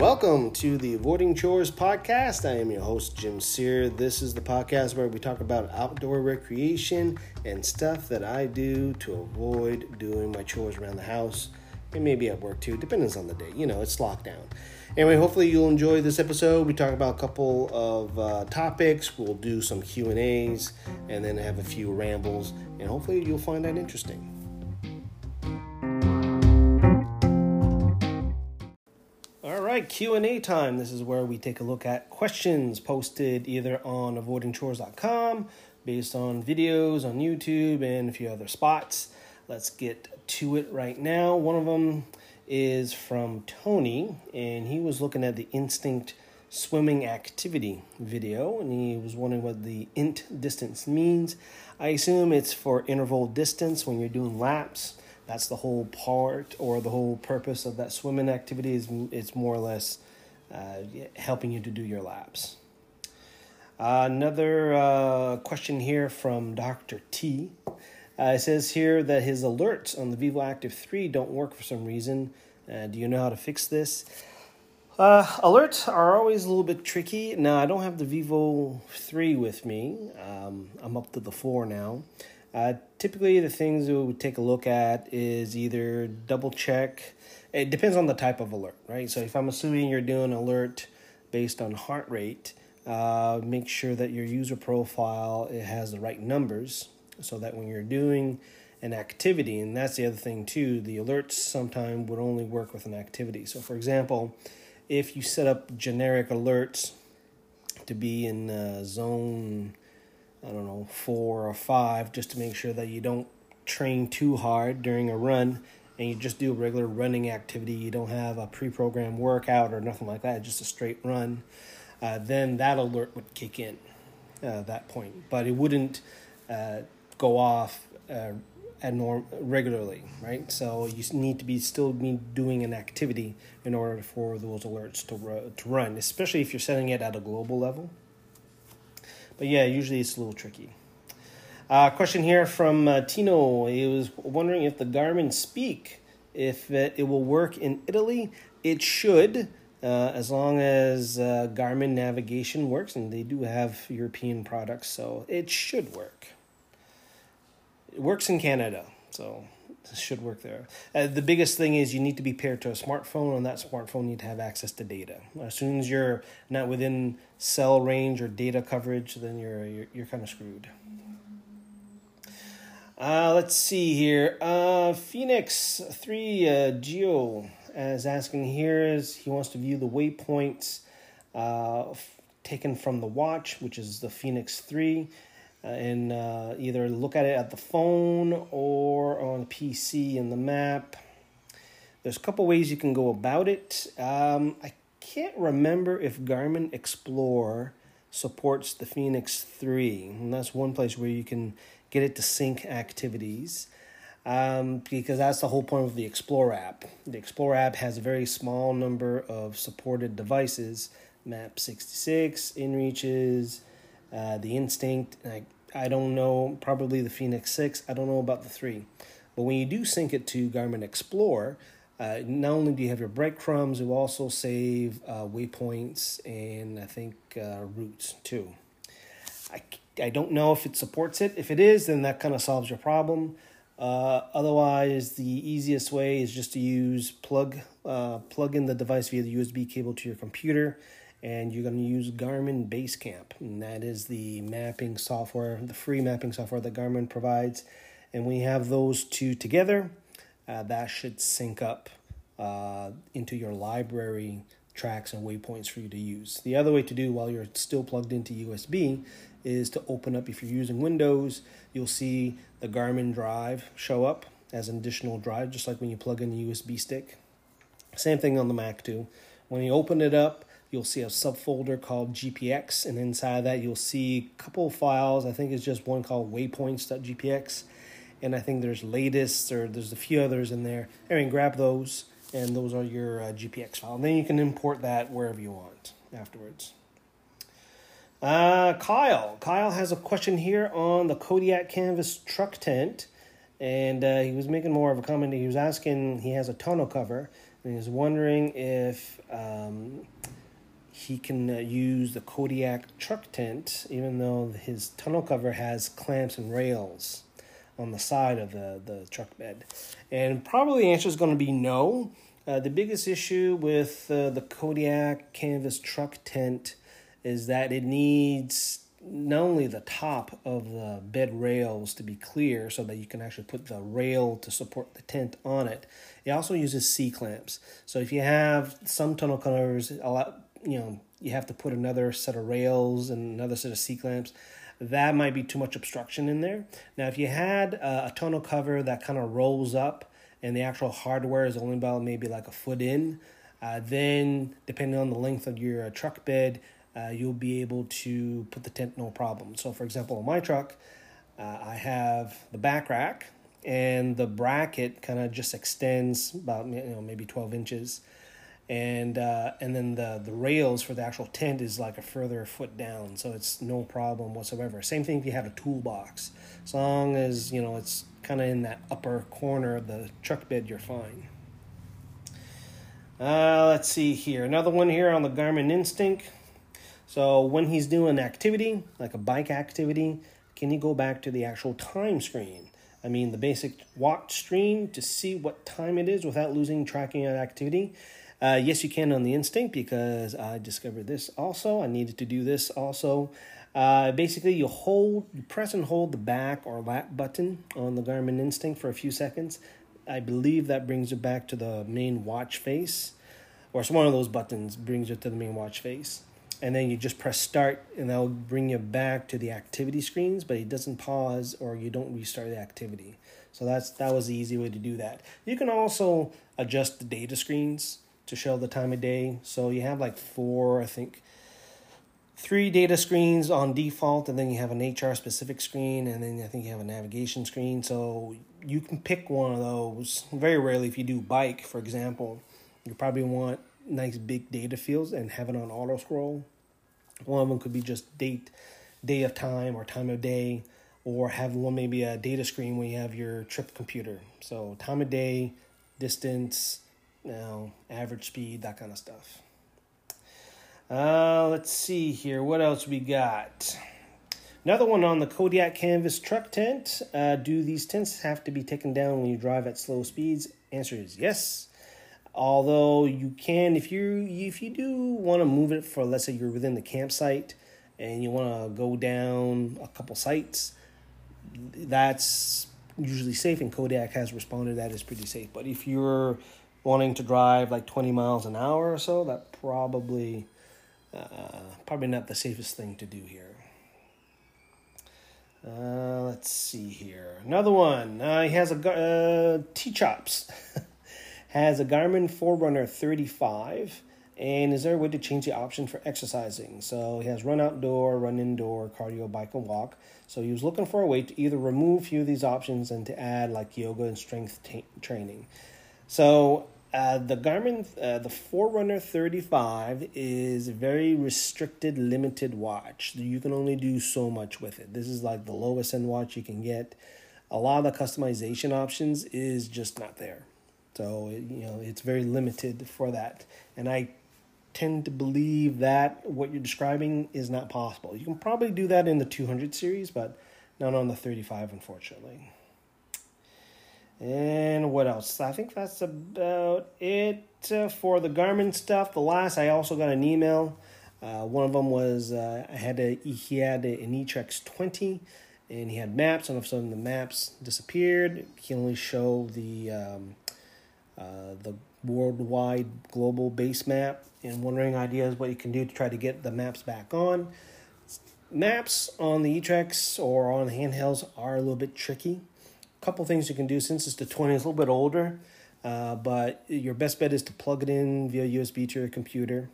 Welcome to the Avoiding Chores podcast. I am your host, Jim Sear. This is the podcast where we talk about outdoor recreation and stuff that I do to avoid doing my chores around the house and maybe at work too, depends on the day. You know, it's lockdown. Anyway, hopefully you'll enjoy this episode. We talk about a couple of uh, topics. We'll do some Q and A's, and then have a few rambles, and hopefully you'll find that interesting. All right, Q and A time. This is where we take a look at questions posted either on avoidingchores.com, based on videos on YouTube and a few other spots. Let's get to it right now. One of them is from Tony, and he was looking at the Instinct swimming activity video, and he was wondering what the int distance means. I assume it's for interval distance when you're doing laps. That's the whole part or the whole purpose of that swimming activity is it's more or less uh, helping you to do your laps. Uh, another uh, question here from Dr. T. Uh, it says here that his alerts on the Vivoactive 3 don't work for some reason. Uh, do you know how to fix this? Uh, alerts are always a little bit tricky. Now, I don't have the Vivo 3 with me. Um, I'm up to the 4 now. Uh, typically, the things we would take a look at is either double check. It depends on the type of alert, right? So, if I'm assuming you're doing alert based on heart rate, uh, make sure that your user profile it has the right numbers so that when you're doing an activity, and that's the other thing too, the alerts sometimes would only work with an activity. So, for example, if you set up generic alerts to be in uh, zone, I don't know, four or five, just to make sure that you don't train too hard during a run and you just do a regular running activity, you don't have a pre programmed workout or nothing like that, just a straight run, uh, then that alert would kick in uh, at that point. But it wouldn't uh, go off uh, at norm regularly, right? So you need to be still be doing an activity in order for those alerts to ru- to run, especially if you're setting it at a global level. But yeah, usually it's a little tricky. Uh, question here from uh, Tino. He was wondering if the Garmin Speak, if it, it will work in Italy. It should, uh, as long as uh, Garmin navigation works, and they do have European products, so it should work. It works in Canada, so should work there. Uh, the biggest thing is you need to be paired to a smartphone, and that smartphone need to have access to data. As soon as you're not within cell range or data coverage, then you're you're, you're kind of screwed. Uh, let's see here. Uh, Fenix 3 uh, Geo is asking here is he wants to view the waypoints uh, taken from the watch, which is the Fenix 3 uh, and uh, either look at it at the phone or on PC in the map. There's a couple ways you can go about it. Um, I can't remember if Garmin Explore supports the Fenix 3, and that's one place where you can get it to sync activities. Um, because that's the whole point of the Explore app. The Explore app has a very small number of supported devices Map 66, InReaches, uh, the Instinct. I, I don't know, probably the Fenix 6. I don't know about the 3. But when you do sync it to Garmin Explore, uh, not only do you have your breadcrumbs, you also save uh, waypoints and I think uh, routes too. I, I don't know if it supports it. If it is, then that kind of solves your problem. Uh, otherwise, the easiest way is just to use plug uh, plug in the device via the USB cable to your computer and you're going to use Garmin Basecamp, and that is the mapping software, the free mapping software that Garmin provides. And when you have those two together, uh, that should sync up uh, into your library tracks and waypoints for you to use. The other way to do while you're still plugged into USB is to open up, if you're using Windows, you'll see the Garmin Drive show up as an additional drive, just like when you plug in the USB stick. Same thing on the Mac too. When you open it up, you'll see a subfolder called GPX, and inside that you'll see a couple files. I think it's just one called waypoints.gpx, and I think there's latest or there's a few others in there. Anyway, grab those, and those are your uh, GPX file. And then you can import that wherever you want afterwards. Uh, Kyle. Kyle has a question here on the Kodiak Canvas truck tent. and uh, he was making more of a comment. He was asking, he has a tonneau cover, and he was wondering if um, he can uh, use the Kodiak truck tent, even though his tonneau cover has clamps and rails on the side of the, the truck bed. And probably the answer is going to be no. Uh, the biggest issue with uh, the Kodiak canvas truck tent is that it needs not only the top of the bed rails to be clear so that you can actually put the rail to support the tent on it. It also uses C clamps. So if you have some tonneau covers, a lot, you know, you have to put another set of rails and another set of C clamps. That might be too much obstruction in there. Now, if you had a, a tonneau cover that kind of rolls up and the actual hardware is only about maybe like a foot in, uh, then depending on the length of your uh, truck bed, uh, you'll be able to put the tent no problem. So, for example, on my truck, uh, I have the back rack, and the bracket kind of just extends about you know maybe twelve inches, and uh, and then the the rails for the actual tent is like a further foot down, so it's no problem whatsoever. Same thing if you have a toolbox, as long as you know it's kind of in that upper corner of the truck bed, you're fine. Uh, let's see here. Another one here on the Garmin Instinct. So when he's doing activity, like a bike activity, can you go back to the actual time screen? I mean, the basic watch screen to see what time it is without losing tracking of activity. Uh, yes, you can on the Instinct because I discovered this also. I needed to do this also. Uh, basically, you hold, you press and hold the back or lap button on the Garmin Instinct for a few seconds. I believe that brings you back to the main watch face, or it's one of those buttons brings you to the main watch face and then you just press start and that'll bring you back to the activity screens but it doesn't pause or you don't restart the activity so that's that was the easy way to do that you can also adjust the data screens to show the time of day so you have like four i think three data screens on default and then you have an hr specific screen and then i think you have a navigation screen so you can pick one of those very rarely if you do bike for example you probably want nice big data fields and have it on auto scroll. One of them could be just date, day of time or time of day, or have one maybe a data screen where you have your trip computer. So time of day, distance, know, average speed, that kind of stuff. Uh, let's see here. What else we got? Another one on the Kodiak Canvas truck tent. Uh, do these tents have to be taken down when you drive at slow speeds? Answer is yes. Although you can, if you if you do want to move it for, let's say you're within the campsite and you want to go down a couple sites, that's usually safe. And Kodiak has responded that is pretty safe. But if you're wanting to drive like 20 miles an hour or so, that probably uh, probably not the safest thing to do here. Uh, let's see here. Another one. Uh, he has a uh, T chops. has a Garmin Forerunner 35 and is there a way to change the option for exercising? So he has run outdoor, run indoor, cardio, bike, and walk. So he was looking for a way to either remove a few of these options and to add like yoga and strength t- training. So uh, the Garmin, uh, the Forerunner 35 is a very restricted, limited watch. You can only do so much with it. This is like the lowest end watch you can get. A lot of the customization options is just not there. So you know it's very limited for that, and I tend to believe that what you're describing is not possible. You can probably do that in the 200 series, but not on the 35, unfortunately. And what else? I think that's about it uh, for the Garmin stuff. The last, I also got an email. Uh, one of them was uh, I had a he had an eTrex 20, and he had maps, and all of a sudden the maps disappeared. He only showed the um, uh, the worldwide global base map and wondering ideas what you can do to try to get the maps back on. Maps on the eTrex or on handhelds are a little bit tricky. Couple things you can do since it's the 20, it's a little bit older, uh, but your best bet is to plug it in via USB to your computer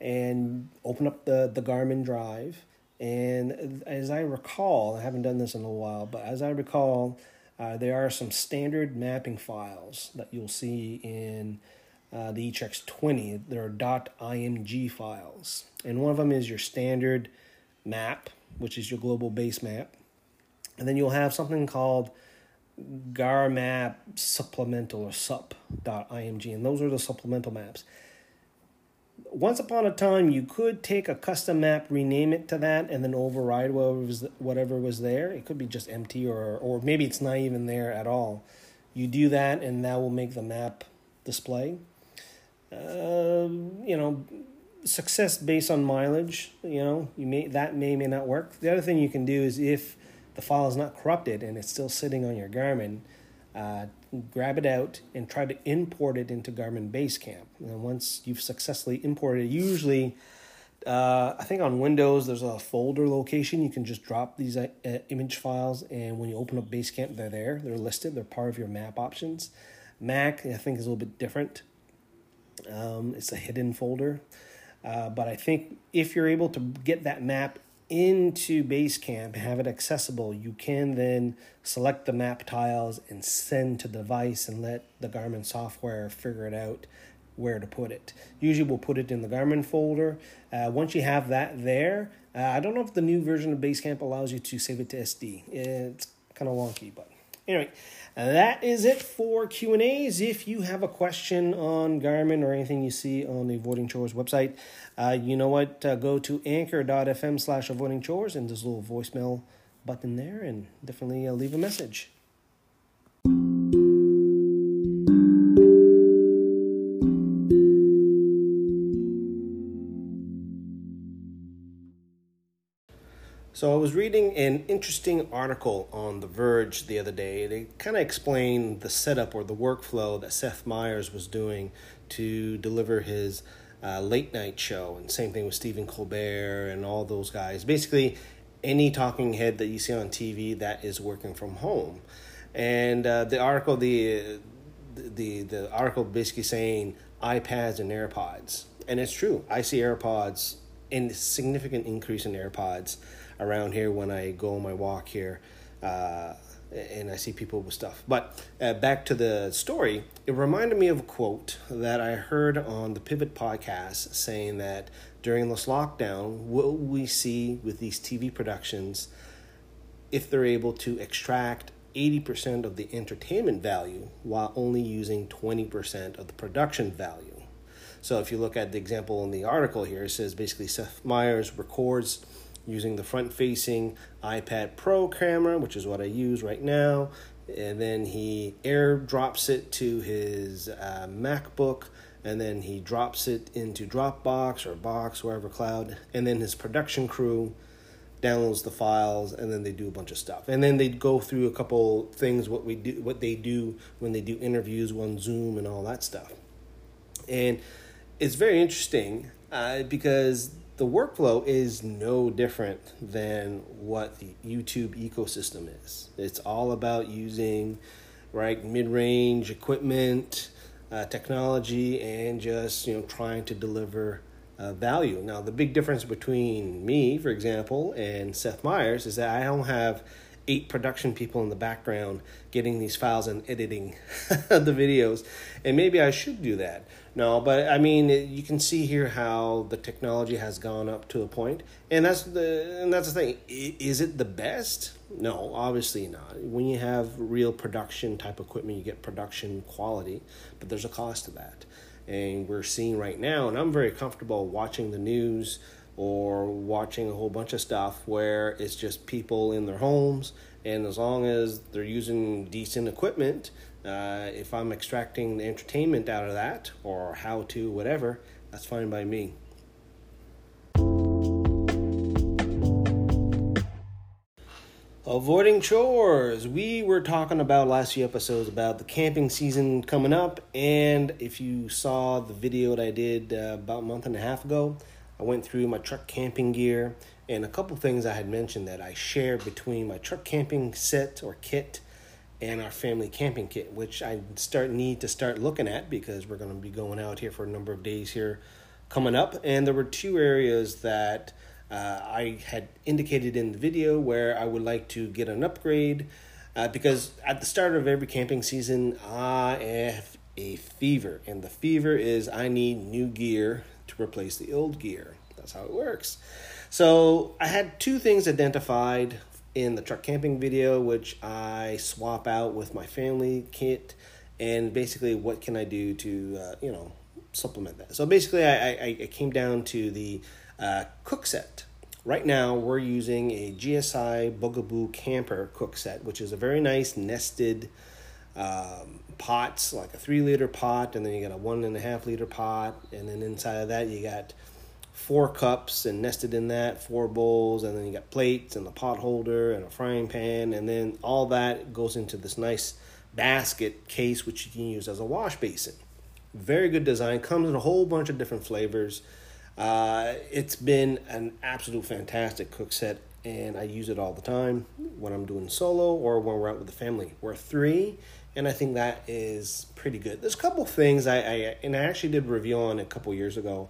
and open up the, the Garmin drive. And as I recall, I haven't done this in a while, but as I recall, uh, there are some standard mapping files that you'll see in uh, the eTrex 20. There are .img files, and one of them is your standard map, which is your global base map, and then you'll have something called GarMap supplemental or sup.img, and those are the supplemental maps. Once upon a time, you could take a custom map, rename it to that, and then override whatever was, whatever was there. It could be just empty, or or maybe it's not even there at all. You do that, and that will make the map display. Uh, you know, success based on mileage. You know, you may that may may not work. The other thing you can do is if the file is not corrupted and it's still sitting on your Garmin, uh, grab it out and try to import it into Garmin Basecamp. And once you've successfully imported it, usually, uh, I think on Windows there's a folder location. You can just drop these uh, image files, and when you open up Basecamp, they're there. They're listed. They're part of your map options. Mac, I think, is a little bit different. Um, it's a hidden folder. Uh, but I think if you're able to get that map into Basecamp and have it accessible, you can then select the map tiles and send to the device and let the Garmin software figure it out where to put it. Usually we'll put it in the Garmin folder. Uh, once you have that there, uh, I don't know if the new version of Basecamp allows you to save it to SD. It's kind of wonky, but anyway, that is it for Q and A's. If you have a question on Garmin or anything you see on the Avoiding Chores website, uh, you know what? Uh, go to anchor.fm slash avoiding chores and there's a little voicemail button there, and definitely uh, leave a message. So I was reading an interesting article on The Verge the other day. They kind of explained the setup or the workflow that Seth Meyers was doing to deliver his uh, late night show, and same thing with Stephen Colbert and all those guys. Basically, any talking head that you see on TV that is working from home. And uh, the article, the the the article basically saying iPads and AirPods, and it's true. I see AirPods in significant increase in AirPods around here when I go on my walk here. Uh, and I see people with stuff. But uh, back to the story, it reminded me of a quote that I heard on the Pivot podcast saying that during this lockdown, what we see with these TV productions, if they're able to extract 80% of the entertainment value while only using 20% of the production value. So if you look at the example in the article here, it says basically Seth Meyers records using the front facing iPad Pro camera, which is what I use right now. And then he airdrops it to his uh, MacBook, and then he drops it into Dropbox or Box, wherever cloud. And then his production crew downloads the files, and then they do a bunch of stuff. And then they go through a couple things what we do, what they do when they do interviews on Zoom and all that stuff. And it's very interesting uh, because the workflow is no different than what the YouTube ecosystem is. It's all about using right mid-range equipment, uh, technology, and just you know trying to deliver uh, value. Now, the big difference between me, for example, and Seth Meyers is that I don't have eight production people in the background getting these files and editing the videos. And maybe I should do that. No, but I mean, you can see here how the technology has gone up to a point, and that's the and that's the thing. Is it the best? No, obviously not. When you have real production type equipment, you get production quality, but there's a cost to that, and we're seeing right now. And I'm very comfortable watching the news or watching a whole bunch of stuff where it's just people in their homes and as long as they're using decent equipment uh, if i'm extracting the entertainment out of that or how to whatever that's fine by me Avoiding chores. We were talking about last few episodes about the camping season coming up, and if you saw the video that I did uh, about a month and a half ago, I went through my truck camping gear and a couple things I had mentioned that I share between my truck camping set or kit and our family camping kit, which I start need to start looking at because we're going to be going out here for a number of days here coming up. And there were two areas that uh, I had indicated in the video where I would like to get an upgrade uh, because at the start of every camping season, I have a fever, and the fever is I need new gear replace the old gear. That's how it works. So I had two things identified in the truck camping video, which I swap out with my family kit, and basically what can I do to uh, you know supplement that. So basically, I, I, I came down to the uh, cook set. Right now, we're using a GSI Bugaboo Camper cook set, which is a very nice nested um, pots, like a three liter pot, and then you got a one and a half liter pot, and then inside of that you got four cups and nested in that four bowls and then you got plates and a pot holder and a frying pan and then all that goes into this nice basket case which you can use as a wash basin. Very good design comes in a whole bunch of different flavors. Uh, it's been an absolute fantastic cook set and i use it all the time when i'm doing solo or when we're out with the family. We're three and i think that is pretty good there's a couple things i, I and i actually did review on a couple years ago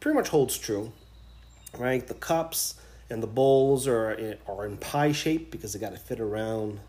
pretty much holds true, right? The cups and the bowls are in, are in pie shape because they got to fit around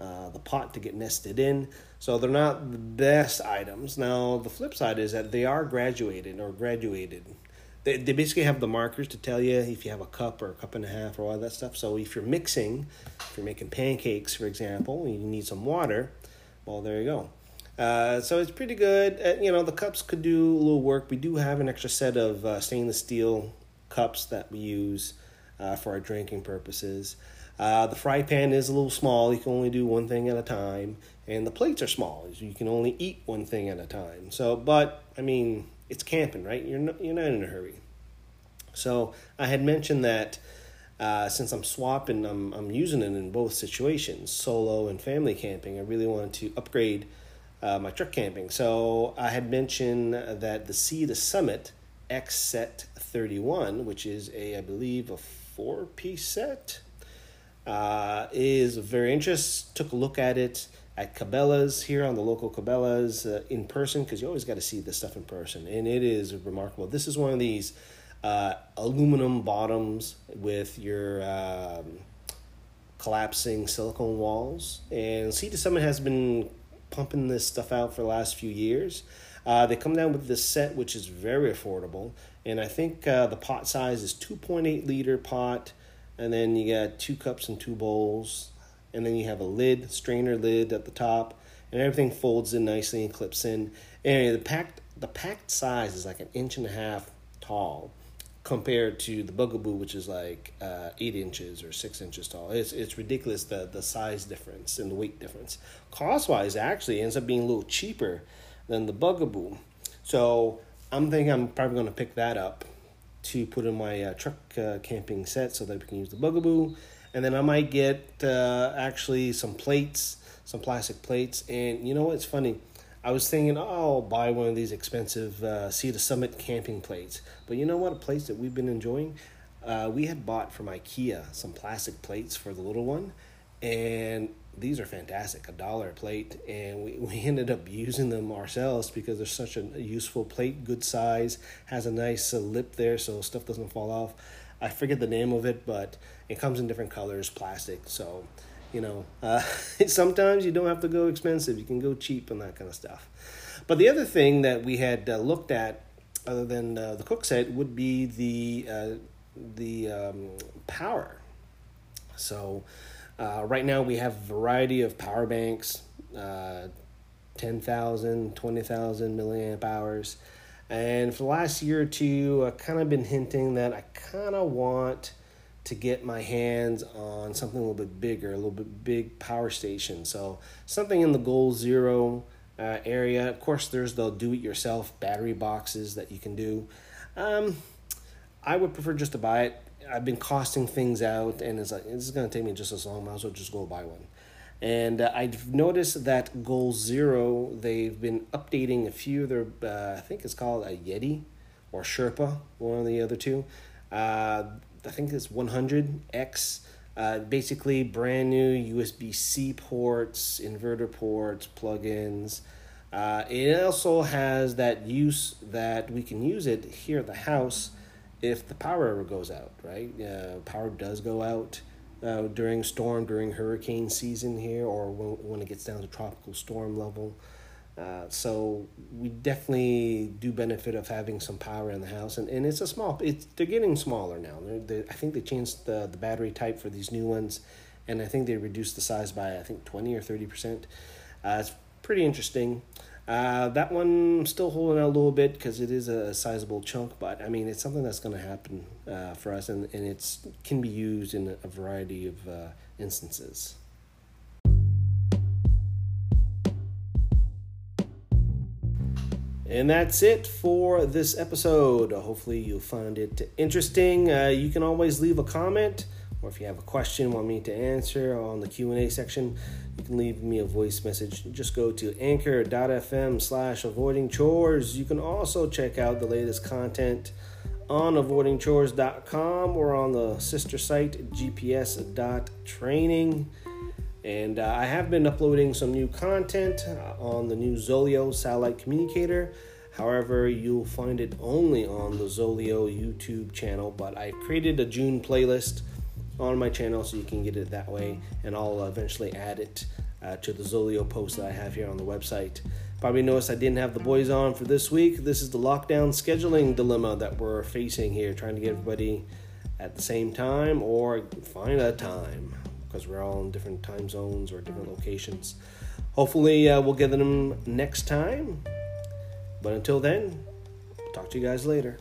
uh, the pot to get nested in. So they're not the best items. Now the flip side is that they are graduated or graduated. They, they basically have the markers to tell you if you have a cup or a cup and a half or all that stuff. So if you're mixing, if you're making pancakes, for example, you need some water. Well, there you go. Uh, so it's pretty good. Uh, you know, the cups could do a little work. We do have an extra set of uh, stainless steel cups that we use uh, for our drinking purposes. Uh, the fry pan is a little small. You can only do one thing at a time, and the plates are small. So you can only eat one thing at a time. So, but I mean, it's camping, right? You're not, you're not in a hurry. So I had mentioned that. Uh, since I'm swapping, I'm, I'm using it in both situations, solo and family camping. I really wanted to upgrade uh, my truck camping. So I had mentioned that the Sea to Summit X Set 31, which is a, I believe, a four piece set, uh, is very interest. Took a look at it at Cabela's here on the local Cabela's uh, in person because you always got to see this stuff in person, and it is remarkable. This is one of these uh, aluminum bottoms with your um, collapsing silicone walls, and Sea Summit has been pumping this stuff out for the last few years. Uh, they come down with this set, which is very affordable, and I think uh, the pot size is 2.8 liter pot, and then you got two cups and two bowls, and then you have a lid, strainer lid at the top, and everything folds in nicely and clips in. And the packed the packed size is like an inch and a half tall compared to the Bugaboo, which is like uh, eight inches or six inches tall. It's it's ridiculous the the size difference and the weight difference. Cost wise, actually ends up being a little cheaper than the Bugaboo. So I'm thinking I'm probably going to pick that up to put in my uh, truck uh, camping set so that we can use the Bugaboo, and then I might get uh, actually some plates, some plastic plates, and you know what? It's funny I was thinking, oh, I'll buy one of these expensive uh, Sea to Summit camping plates. But you know what? A place that we've been enjoying? Uh, we had bought from IKEA some plastic plates for the little one, and these are fantastic, a dollar plate. And we, we ended up using them ourselves because they're such a useful plate, good size, has a nice uh, lip there so stuff doesn't fall off. I forget the name of it, but it comes in different colors, plastic. So you know, uh, sometimes you don't have to go expensive. You can go cheap and that kind of stuff. But the other thing that we had uh, looked at, other than uh, the cook set, would be the uh, the um, power. So uh, right now we have a variety of power banks, uh, 10,000, 20,000 milliamp hours. And for the last year or two, I've kind of been hinting that I kind of want to get my hands on something a little bit bigger, a little bit big power station. So something in the goal zero uh, area. Of course, there's the do-it-yourself battery boxes that you can do. Um, I would prefer just to buy it. I've been costing things out, and it's like this is to take me just as long. Might as well just go buy one. And uh, I've noticed that Goal Zero, they've been updating a few of their, uh, I think it's called a Yeti or Sherpa, one of the other two. Uh, I think it's 100X. Uh, basically, brand new USB C ports, inverter ports, plugins. Uh, it also has that use that we can use it here at the house if the power ever goes out, right? Uh, power does go out uh, during storm, during hurricane season here, or when, when it gets down to tropical storm level. Uh, so we definitely do benefit of having some power in the house, and, and it's a small. It's they're getting smaller now. They're, they're, I think they changed the the battery type for these new ones, and I think they reduced the size by I think twenty or thirty percent. Uh, it's pretty interesting. Uh, that one still holding out a little bit because it is a sizable chunk, but I mean it's something that's going to happen uh, for us, and and it's can be used in a variety of uh, instances. And that's it for this episode. Hopefully, you'll find it interesting. Uh, you can always leave a comment, or if you have a question, want me to answer on the Q and A section, you can leave me a voice message. Just go to anchor.fm slash avoiding chores. You can also check out the latest content on avoidingchores.com or on the sister site gps.training. And uh, I have been uploading some new content uh, on the new Zoleo satellite communicator. However, you'll find it only on the Zoleo YouTube channel. But I created a June playlist on my channel so you can get it that way. And I'll eventually add it uh, to the Zoleo post that I have here on the website. Probably noticed I didn't have the boys on for this week. This is the lockdown scheduling dilemma that we're facing here, trying to get everybody at the same time or find a time because we're all in different time zones or different locations. Hopefully, uh, we'll get them next time. But until then, talk to you guys later.